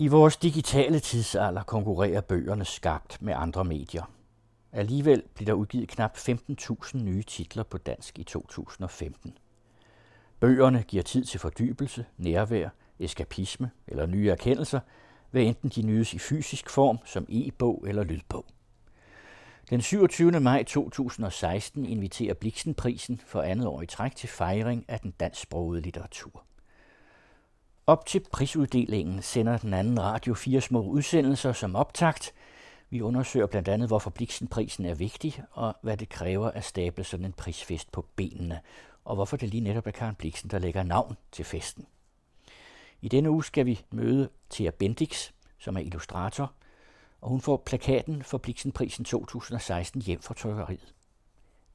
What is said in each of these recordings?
I vores digitale tidsalder konkurrerer bøgerne skarpt med andre medier. Alligevel blev der udgivet knap 15.000 nye titler på dansk i 2015. Bøgerne giver tid til fordybelse, nærvær, eskapisme eller nye erkendelser, hvad enten de nydes i fysisk form som e-bog eller lydbog. Den 27. maj 2016 inviterer Bliksenprisen for andet år i træk til fejring af den dansksprogede litteratur. Op til prisuddelingen sender den anden radio fire små udsendelser som optakt. Vi undersøger blandt andet, hvorfor Bliksenprisen er vigtig, og hvad det kræver at stable sådan en prisfest på benene, og hvorfor det lige netop er Karen Bliksen, der lægger navn til festen. I denne uge skal vi møde Thea Bendix, som er illustrator, og hun får plakaten for Bliksenprisen 2016 hjem fra trykkeriet.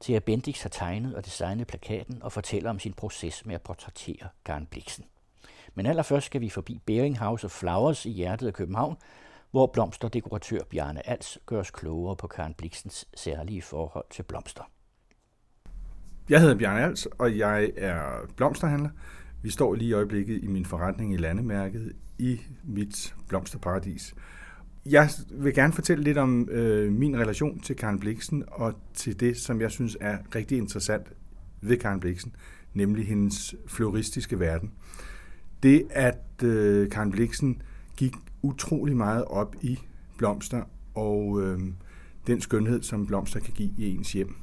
Thea Bendix har tegnet og designet plakaten og fortæller om sin proces med at portrættere Karen Bliksen. Men allerførst skal vi forbi Bering House of Flowers i hjertet af København, hvor blomsterdekoratør Bjarne Als gør os klogere på Karen Bliksens særlige forhold til blomster. Jeg hedder Bjarne Als, og jeg er blomsterhandler. Vi står lige i øjeblikket i min forretning i Landemærket i mit blomsterparadis. Jeg vil gerne fortælle lidt om øh, min relation til Karen Bliksen og til det, som jeg synes er rigtig interessant ved Karen Bliksen, nemlig hendes floristiske verden. Det, at øh, Karen Bliksen gik utrolig meget op i blomster og øh, den skønhed, som blomster kan give i ens hjem.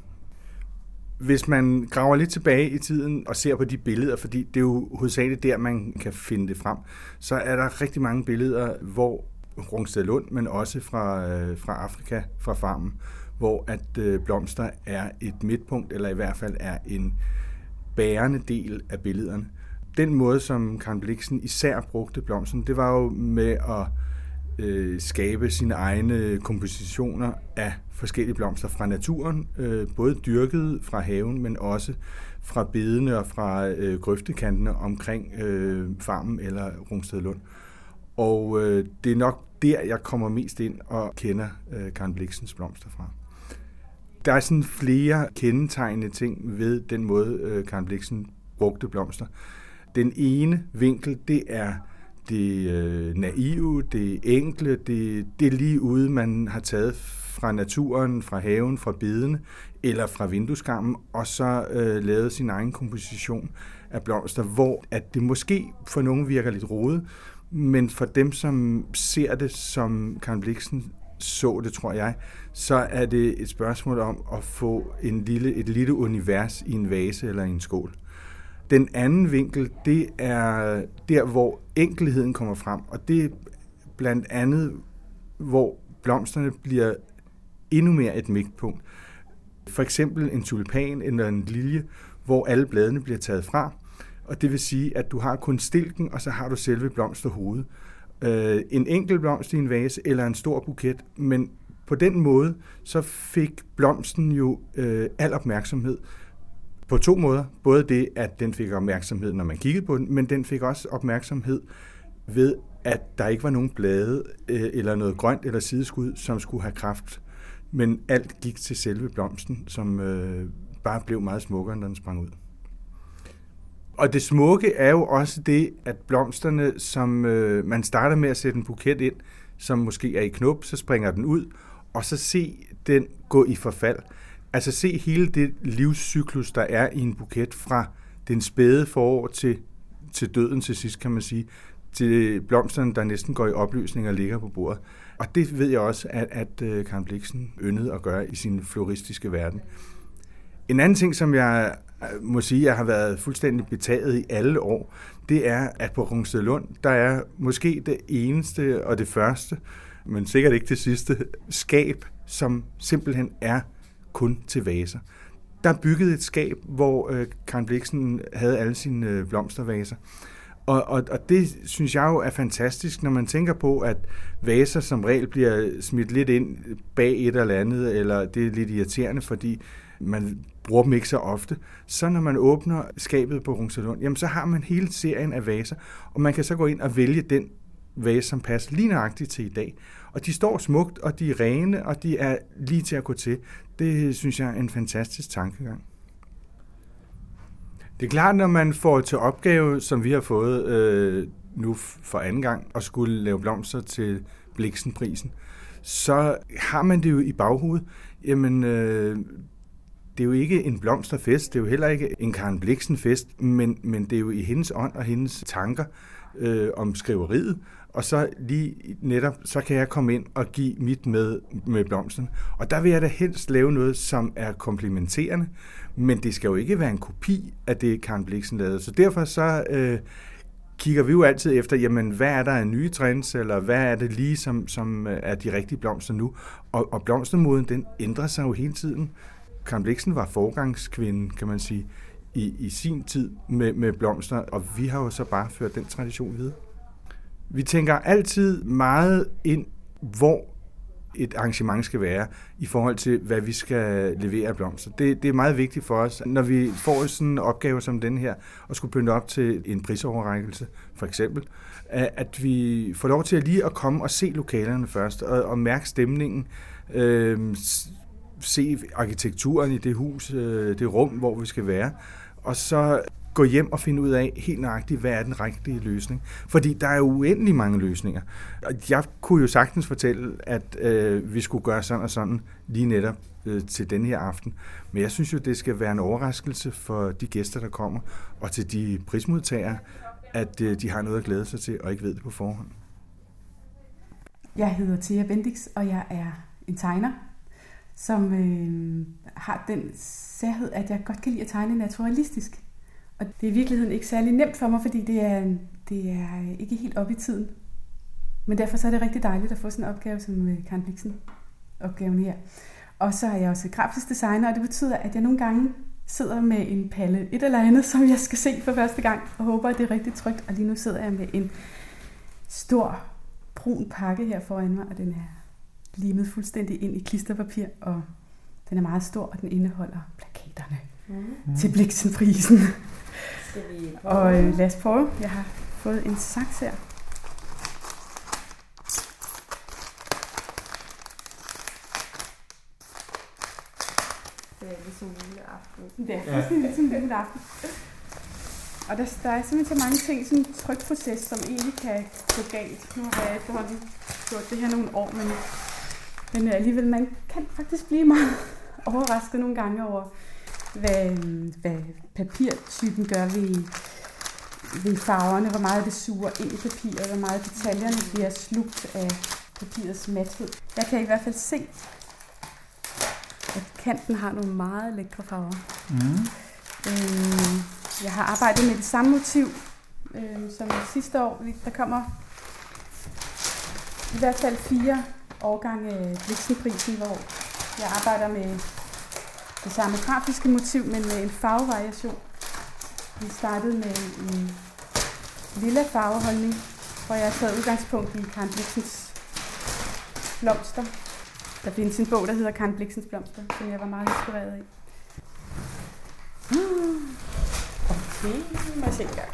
Hvis man graver lidt tilbage i tiden og ser på de billeder, fordi det er jo hovedsageligt der, man kan finde det frem, så er der rigtig mange billeder, hvor Rungsted Lund, men også fra, øh, fra Afrika, fra farmen, hvor at øh, blomster er et midtpunkt, eller i hvert fald er en bærende del af billederne. Den måde, som Karen Bliksen især brugte blomsten, det var jo med at øh, skabe sine egne kompositioner af forskellige blomster fra naturen, øh, både dyrket fra haven, men også fra bedene og fra øh, grøftekantene omkring øh, farmen eller Rungsted Lund. Og øh, det er nok der, jeg kommer mest ind og kender øh, Karen Bliksens blomster fra. Der er sådan flere kendetegnende ting ved den måde, øh, Karen Bliksen brugte blomster. Den ene vinkel, det er det øh, naive, det enkle, det, det lige ude, man har taget fra naturen, fra haven, fra bedene eller fra vindueskarmen, og så øh, lavet sin egen komposition af blomster, hvor at det måske for nogen virker lidt rodet, men for dem, som ser det, som Karen Bliksen så det, tror jeg, så er det et spørgsmål om at få en lille, et lille univers i en vase eller i en skål. Den anden vinkel, det er der, hvor enkelheden kommer frem, og det er blandt andet, hvor blomsterne bliver endnu mere et midtpunkt. For eksempel en tulipan eller en lilje, hvor alle bladene bliver taget fra, og det vil sige, at du har kun stilken, og så har du selve blomsterhovedet. Øh, en enkelt blomst i en vase eller en stor buket, men på den måde, så fik blomsten jo øh, al opmærksomhed på to måder. Både det, at den fik opmærksomhed, når man kiggede på den, men den fik også opmærksomhed ved, at der ikke var nogen blade øh, eller noget grønt eller sideskud, som skulle have kraft. Men alt gik til selve blomsten, som øh, bare blev meget smukkere, når den sprang ud. Og det smukke er jo også det, at blomsterne, som øh, man starter med at sætte en buket ind, som måske er i knop, så springer den ud, og så se den gå i forfald. Altså se hele det livscyklus, der er i en buket fra den spæde forår til, til døden til sidst, kan man sige, til blomsterne, der næsten går i opløsning og ligger på bordet. Og det ved jeg også, at, at øh, Karen Bliksen yndede at gøre i sin floristiske verden. En anden ting, som jeg øh, må sige, jeg har været fuldstændig betaget i alle år, det er, at på Rungstedlund, der er måske det eneste og det første, men sikkert ikke det sidste, skab, som simpelthen er kun til vaser. Der er bygget et skab, hvor øh, Karen Bliksen havde alle sine øh, blomstervaser. Og, og, og det synes jeg jo er fantastisk, når man tænker på, at vaser som regel bliver smidt lidt ind bag et eller andet, eller det er lidt irriterende, fordi man bruger dem ikke så ofte. Så når man åbner skabet på Rungsalund, jamen så har man hele serien af vaser, og man kan så gå ind og vælge den vase, som passer lige nøjagtigt til i dag. Og de står smukt, og de er rene, og de er lige til at gå til. Det synes jeg er en fantastisk tankegang. Det er klart, når man får til opgave, som vi har fået, øh, nu for anden gang og skulle lave blomster til Bliksenprisen, så har man det jo i baghovedet. Jamen, øh, det er jo ikke en blomsterfest, det er jo heller ikke en Karen Bliksen fest, men, men det er jo i hendes ånd og hendes tanker øh, om skriveriet, og så lige netop, så kan jeg komme ind og give mit med med blomsten. Og der vil jeg da helst lave noget, som er komplementerende, men det skal jo ikke være en kopi af det, Karen Bliksen lavede. Så derfor så øh, kigger vi jo altid efter, jamen, hvad er der af nye trends, eller hvad er det lige, som, som øh, er de rigtige blomster nu? Og, og blomstermoden, den ændrer sig jo hele tiden. Karen Bliksen var forgangskvinde, kan man sige, i, i sin tid med, med blomster, og vi har jo så bare ført den tradition videre. Vi tænker altid meget ind, hvor et arrangement skal være i forhold til, hvad vi skal levere af blomster. Det, det er meget vigtigt for os, når vi får sådan en opgave som den her, og skulle pynte op til en prisoverrækkelse, for eksempel, at vi får lov til at lige at komme og se lokalerne først, og, og mærke stemningen, øh, se arkitekturen i det hus, øh, det rum, hvor vi skal være, og så gå hjem og finde ud af helt nøjagtigt, hvad er den rigtige løsning. Fordi der er uendelig mange løsninger. Jeg kunne jo sagtens fortælle, at øh, vi skulle gøre sådan og sådan lige netop øh, til den her aften. Men jeg synes jo, det skal være en overraskelse for de gæster, der kommer, og til de prismodtagere, at øh, de har noget at glæde sig til, og ikke ved det på forhånd. Jeg hedder Thea Bendix, og jeg er en tegner, som øh, har den særhed, at jeg godt kan lide at tegne naturalistisk. Og det er i virkeligheden ikke særlig nemt for mig, fordi det er, det er ikke helt op i tiden. Men derfor så er det rigtig dejligt at få sådan en opgave som øh, Karen Bliksen opgaven her. Og så er jeg også grafisk designer, og det betyder, at jeg nogle gange sidder med en palle et eller andet, som jeg skal se for første gang, og håber, at det er rigtig trygt. Og lige nu sidder jeg med en stor brun pakke her foran mig, og den er limet fuldstændig ind i klisterpapir, og den er meget stor, og den indeholder plakaterne mm. til Bliksenprisen. Skal vi prøve? Og øh, lad os prøve. Jeg har fået en saks her. Det er ligesom en lille aften. Det er ja. ligesom en lille aften. Og der, der er simpelthen så mange ting, sådan en trykproces, som egentlig kan gå galt. Nu har jeg efterhånden gjort det her nogle år, men, men alligevel, man kan faktisk blive meget overrasket nogle gange over, hvad, hvad papirtypen gør ved, ved farverne, hvor meget det suger ind i papiret, hvor meget detaljerne bliver slugt af papirets mathed. Jeg kan i hvert fald se, at kanten har nogle meget lækre farver. Mm. Øh, jeg har arbejdet med det samme motiv øh, som sidste år. Der kommer i hvert fald fire årgang af Blixenprisen, hvor jeg arbejder med det samme grafiske motiv, men med en farvevariation. Vi startede med en lille farveholdning, hvor jeg har taget udgangspunkt i Karen Blixens blomster. Der findes en bog, der hedder Karen Blixens blomster, som jeg var meget inspireret af. Ah, okay, må jeg se en gang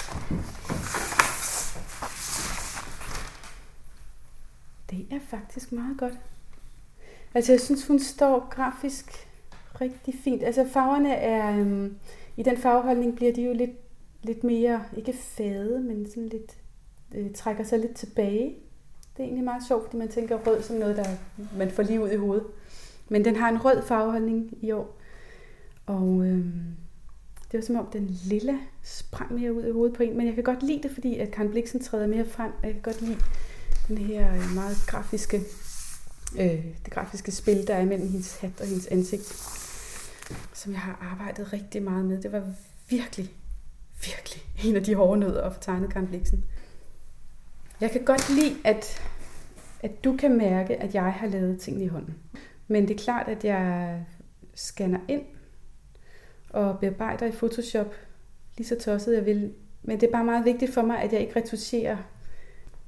er faktisk meget godt. Altså, jeg synes, hun står grafisk rigtig fint. Altså farverne er, øhm, i den farveholdning bliver de jo lidt, lidt mere, ikke fade, men sådan lidt, øh, trækker sig lidt tilbage. Det er egentlig meget sjovt, fordi man tænker rød som noget, der man får lige ud i hovedet. Men den har en rød farveholdning i år. Og øhm, det var som om den lille sprang mere ud i hovedet på en. Men jeg kan godt lide det, fordi at Karen Bliksen træder mere frem. Jeg kan godt lide den her øh, meget grafiske, øh, det grafiske spil, der er mellem hendes hat og hendes ansigt som jeg har arbejdet rigtig meget med. Det var virkelig, virkelig en af de hårde nødder at få tegnet Karen Bliksen. Jeg kan godt lide, at, at du kan mærke, at jeg har lavet tingene i hånden. Men det er klart, at jeg scanner ind og bearbejder i Photoshop lige så tosset jeg vil. Men det er bare meget vigtigt for mig, at jeg ikke retusherer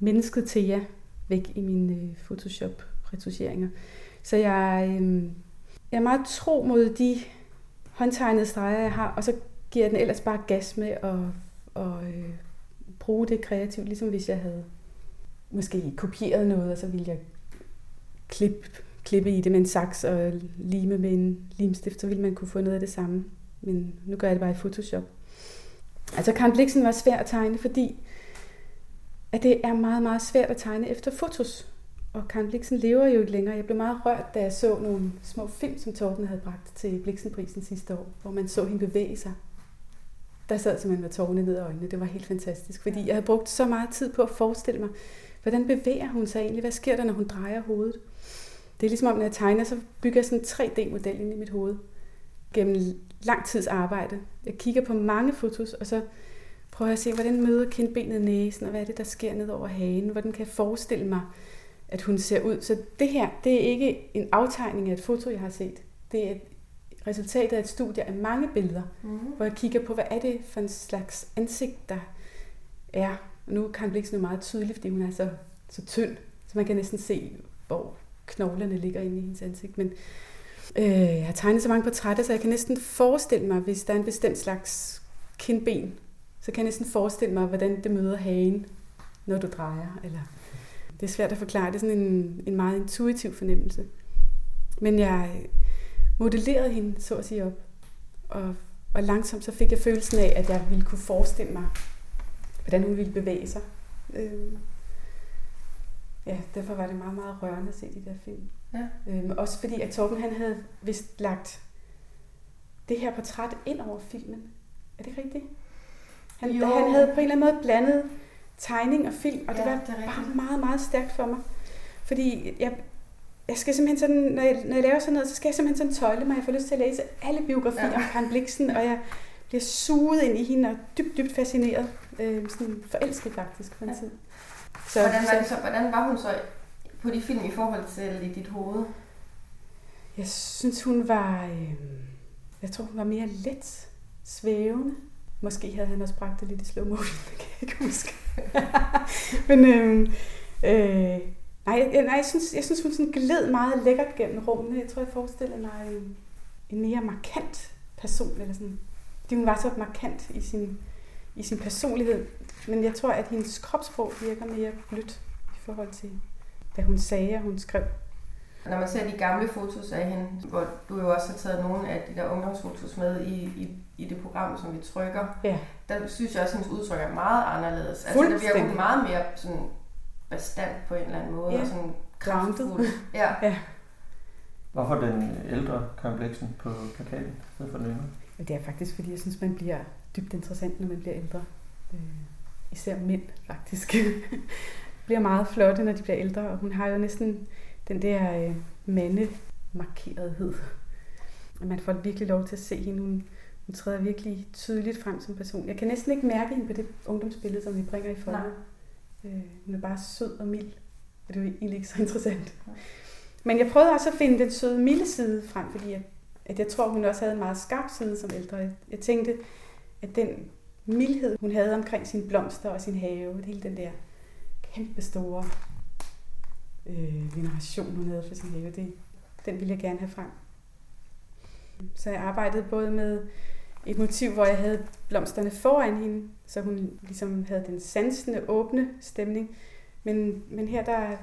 mennesket til jer væk i mine øh, Photoshop-retuscheringer. Så jeg, øh, jeg er meget tro mod de håndtegnede streger, jeg har, og så giver jeg den ellers bare gas med at, og, øh, bruge det kreativt, ligesom hvis jeg havde måske kopieret noget, og så ville jeg klippe, klippe i det med en saks og lime med en limstift, så ville man kunne få noget af det samme. Men nu gør jeg det bare i Photoshop. Altså Karen Bliksen var svær at tegne, fordi at det er meget, meget svært at tegne efter fotos. Og Karen Bliksen lever jo ikke længere. Jeg blev meget rørt, da jeg så nogle små film, som Torben havde bragt til Bliksenprisen sidste år, hvor man så hende bevæge sig. Der sad simpelthen med tårne ned ad øjnene. Det var helt fantastisk, fordi jeg havde brugt så meget tid på at forestille mig, hvordan bevæger hun sig egentlig? Hvad sker der, når hun drejer hovedet? Det er ligesom om, når jeg tegner, så bygger jeg sådan en 3D-model ind i mit hoved gennem lang tids arbejde. Jeg kigger på mange fotos, og så prøver jeg at se, hvordan møder kindbenet næsen, og hvad er det, der sker ned over hagen? Hvordan kan jeg forestille mig, at hun ser ud? Så det her, det er ikke en aftegning af et foto, jeg har set. Det er resultatet af et studie af mange billeder, mm. hvor jeg kigger på, hvad er det for en slags ansigt, der er. Og nu kan Bliksen jo meget tydeligt, fordi hun er så, så tynd, så man kan næsten se, hvor knoglerne ligger inde i hendes ansigt. Men øh, jeg har tegnet så mange portrætter, så jeg kan næsten forestille mig, hvis der er en bestemt slags kindben, så kan jeg næsten forestille mig, hvordan det møder hagen, når du drejer. Eller det er svært at forklare. Det er sådan en, en meget intuitiv fornemmelse. Men jeg modellerede hende, så at sige, op. Og, og langsomt så fik jeg følelsen af, at jeg ville kunne forestille mig, hvordan hun ville bevæge sig. Øh, ja, derfor var det meget, meget rørende at se de der film. Ja. Øhm, også fordi, at Torben han havde vist lagt det her portræt ind over filmen. Er det rigtigt? Han, jo. han havde på en eller anden måde blandet tegning og film, og ja, det var det bare meget, meget stærkt for mig. Fordi jeg, jeg skal simpelthen sådan, når jeg, når jeg laver sådan noget, så skal jeg simpelthen sådan tøjle mig. Jeg får lyst til at læse alle biografier ja. om Karen Bliksen, og jeg bliver suget ind i hende og dybt, dybt fascineret. Øh, sådan forelsket faktisk på en ja. tid. Så, hvordan, var det så, hvordan var hun så på de film i forhold til i dit hoved? Jeg synes, hun var... Øh, jeg tror, hun var mere let svævende. Måske havde han også bragt det lidt i slow motion, det kan jeg ikke huske. Men øh, øh, nej, jeg, nej jeg, synes, jeg synes, hun sådan gled meget lækkert gennem rummene. Jeg tror, jeg forestiller mig en, en mere markant person. Eller sådan, fordi hun var så markant i sin, i sin personlighed. Men jeg tror, at hendes kropssprog virker mere blødt i forhold til, hvad hun sagde og hun skrev. Når man ser de gamle fotos af hende, hvor du jo også har taget nogle af de der ungdomsfotos med i, i, i det program, som vi trykker, ja. der synes jeg også, at hendes udtryk er meget anderledes. Altså, der bliver hun meget mere sådan bestand på en eller anden måde, ja. og sådan kraftfuld. Ja. ja. Hvorfor den ældre kompleksen på plakaten, i stedet for den yngre? Det er faktisk, fordi jeg synes, man bliver dybt interessant, når man bliver ældre. Øh, især mænd, faktisk. bliver meget flotte, når de bliver ældre, og hun har jo næsten den der øh, mandemarkerethed. Og man får virkelig lov til at se hende. Hun, hun træder virkelig tydeligt frem som person. Jeg kan næsten ikke mærke hende på det ungdomsbillede, som vi bringer i foldet. Øh, hun er bare sød og mild, og det er jo egentlig ikke så interessant. Nej. Men jeg prøvede også at finde den søde, milde side frem, fordi jeg, at jeg tror, hun også havde en meget skarp side som ældre. Jeg tænkte, at den mildhed, hun havde omkring sine blomster og sin have, hele den der kæmpe store øh, veneration, hun havde for sin have. Det, den ville jeg gerne have frem. Så jeg arbejdede både med et motiv, hvor jeg havde blomsterne foran hende, så hun ligesom havde den sansende, åbne stemning. Men, men her der,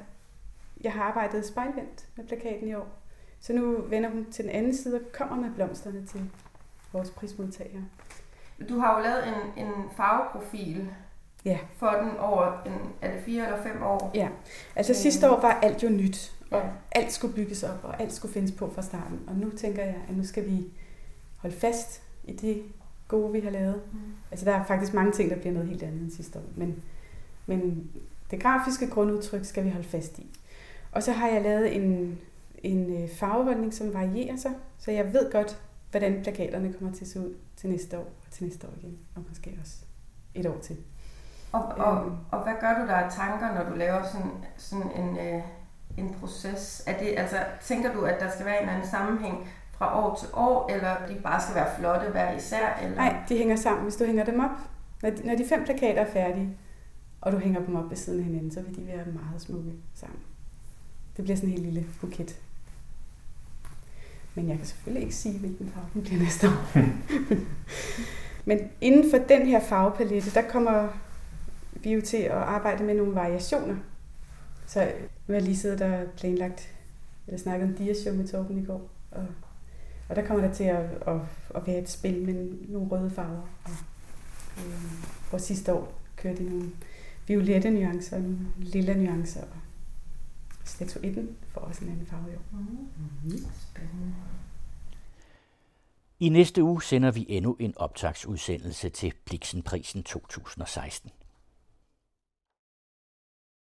jeg har arbejdet spejlvendt med plakaten i år. Så nu vender hun til den anden side og kommer med blomsterne til vores prismodtagere. Du har jo lavet en, en farveprofil Ja. For den over, en, er det fire eller fem år? Ja, altså øh. sidste år var alt jo nyt, og ja. alt skulle bygges op, og alt skulle findes på fra starten. Og nu tænker jeg, at nu skal vi holde fast i det gode, vi har lavet. Mm. Altså der er faktisk mange ting, der bliver noget helt andet end sidste år, men, men det grafiske grundudtryk skal vi holde fast i. Og så har jeg lavet en, en øh, farveholdning, som varierer sig, så jeg ved godt, hvordan plakaterne kommer til at se ud til næste år, og til næste år igen, og måske også et år til. Og, og, øhm. og hvad gør du der af tanker, når du laver sådan, sådan en, øh, en proces? Er det, altså, tænker du, at der skal være en eller anden sammenhæng fra år til år, eller de bare skal være flotte hver især? Eller? Nej, de hænger sammen. Hvis du hænger dem op, når de, når de fem plakater er færdige, og du hænger dem op ved siden af hinanden, så vil de være meget smukke sammen. Det bliver sådan en helt lille buket. Men jeg kan selvfølgelig ikke sige, hvilken farve den bliver næste år. Men inden for den her farvepalette, der kommer vi jo til at arbejde med nogle variationer. Så nu har jeg lige siddet og planlagt, eller snakket om Diashow med Torben i går, og, og der kommer der til at, at, at være et spil med nogle røde farver. Og, øh, hvor sidste år kørte de nogle violette nuancer og nogle lilla nuancer. Og statuetten får også en anden farve i år. Mm-hmm. Spændende. I næste uge sender vi endnu en optagsudsendelse til Bliksenprisen 2016.